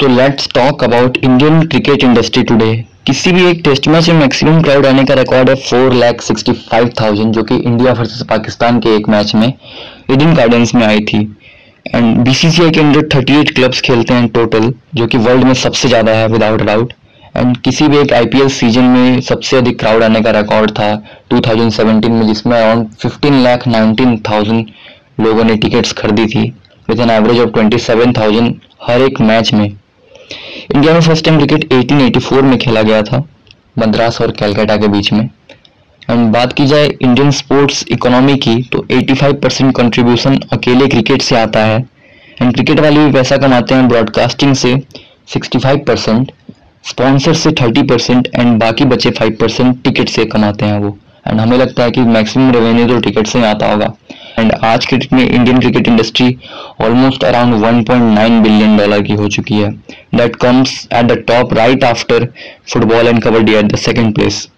तो let's talk about Indian cricket industry today किसी भी एक टेस्ट मैच में मैक्सिमम क्राउड आने का रिकॉर्ड है four lakh sixty five thousand जो कि इंडिया वर्सेस पाकिस्तान के एक मैच में ईडन गार्डन्स में आई थी. एंड बीसीसीआई के अंडर थर्टी एट क्लब्स खेलते हैं टोटल जो कि वर्ल्ड में सबसे ज़्यादा है विदाउट डाउट एंड किसी भी एक आईपीएल सीज़न में सबसे अधिक क्राउड आने का रिकॉर्ड था 2017 में जिसमें अराउंड 15 लाख 19,000 लोगों ने टिकट्स खरीदी थी विद एन एवरेज ऑफ़ 27,000 हर एक मैच में. इंडिया में फ़र्स्ट टाइम क्रिकेट 1884 में खेला गया था, मद्रास और कैलकाटा के बीच में। एंड बात की जाए इंडियन स्पोर्ट्स इकोनॉमी की तो 85 परसेंट कंट्रीब्यूशन अकेले क्रिकेट से आता है। एंड क्रिकेट वाले भी पैसा कमाते हैं ब्रॉडकास्टिंग से 65 परसेंट स्पॉन्सर से 30 परसेंट, एंड बाकी बचे 5 परसेंट टिकट से कमाते हैं वो। एंड हमें लगता है कि मैक्सिमम रेवेन्यू तो टिकट से आता होगा। एंड आज के डेट में Indian cricket industry almost around 1.9 billion dollar की हो चुकी है। That comes at the top right after football and kabaddi at the second place